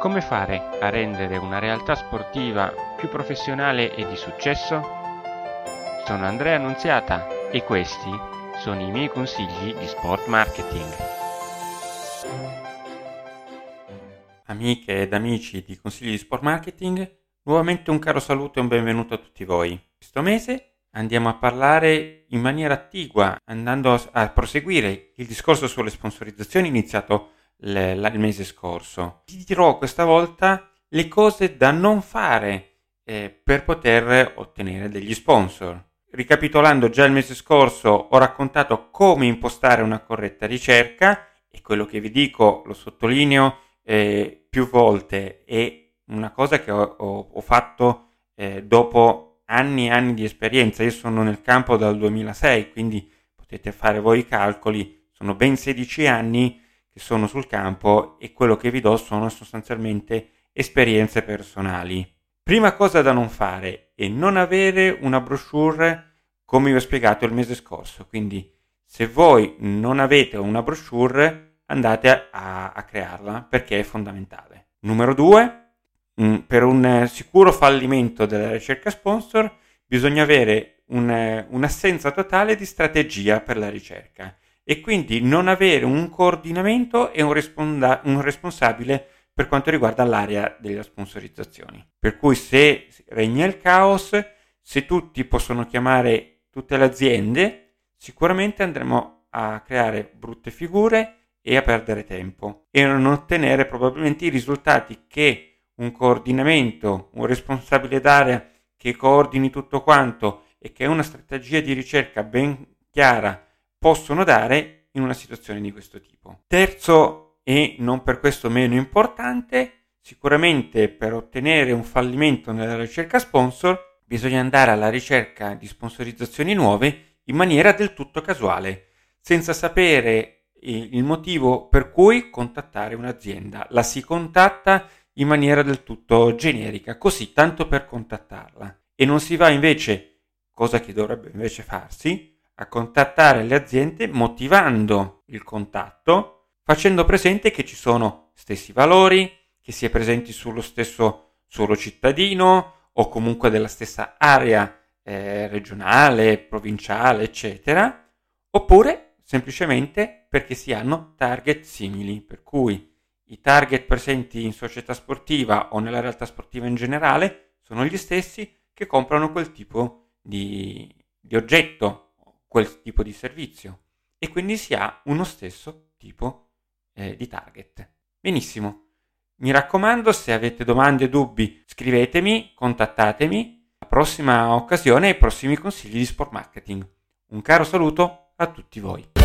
Come fare a rendere una realtà sportiva più professionale e di successo? Sono Andrea Annunziata e questi sono i miei consigli di sport marketing. Amiche ed amici di Consigli di Sport Marketing, nuovamente un caro saluto e un benvenuto a tutti voi. Questo mese andiamo a parlare in maniera attigua, andando a proseguire il discorso sulle sponsorizzazioni iniziato l- il mese scorso. Ti dirò questa volta le cose da non fare eh, per poter ottenere degli sponsor. Ricapitolando già il mese scorso ho raccontato come impostare una corretta ricerca e quello che vi dico lo sottolineo eh, più volte è una cosa che ho, ho, ho fatto eh, dopo anni e anni di esperienza. Io sono nel campo dal 2006, quindi potete fare voi i calcoli, sono ben 16 anni che sono sul campo e quello che vi do sono sostanzialmente esperienze personali. Prima cosa da non fare è non avere una brochure come vi ho spiegato il mese scorso, quindi se voi non avete una brochure andate a, a crearla perché è fondamentale. Numero due, mm, per un sicuro fallimento della ricerca sponsor bisogna avere un, un'assenza totale di strategia per la ricerca e quindi non avere un coordinamento e un, responda- un responsabile per quanto riguarda l'area delle sponsorizzazioni. Per cui se regna il caos, se tutti possono chiamare tutte le aziende, sicuramente andremo a creare brutte figure e a perdere tempo e non ottenere probabilmente i risultati che un coordinamento, un responsabile d'area che coordini tutto quanto e che ha una strategia di ricerca ben chiara possono dare in una situazione di questo tipo. Terzo e non per questo meno importante, sicuramente per ottenere un fallimento nella ricerca sponsor bisogna andare alla ricerca di sponsorizzazioni nuove in maniera del tutto casuale, senza sapere il motivo per cui contattare un'azienda. La si contatta in maniera del tutto generica, così tanto per contattarla. E non si va invece, cosa che dovrebbe invece farsi, a contattare le aziende motivando il contatto, facendo presente che ci sono stessi valori, che si è presenti sullo stesso suolo cittadino o comunque della stessa area eh, regionale, provinciale, eccetera, oppure semplicemente perché si hanno target simili, per cui i target presenti in società sportiva o nella realtà sportiva in generale sono gli stessi che comprano quel tipo di, di oggetto quel tipo di servizio e quindi si ha uno stesso tipo eh, di target. Benissimo. Mi raccomando, se avete domande o dubbi, scrivetemi, contattatemi. La prossima occasione e i prossimi consigli di sport marketing. Un caro saluto a tutti voi.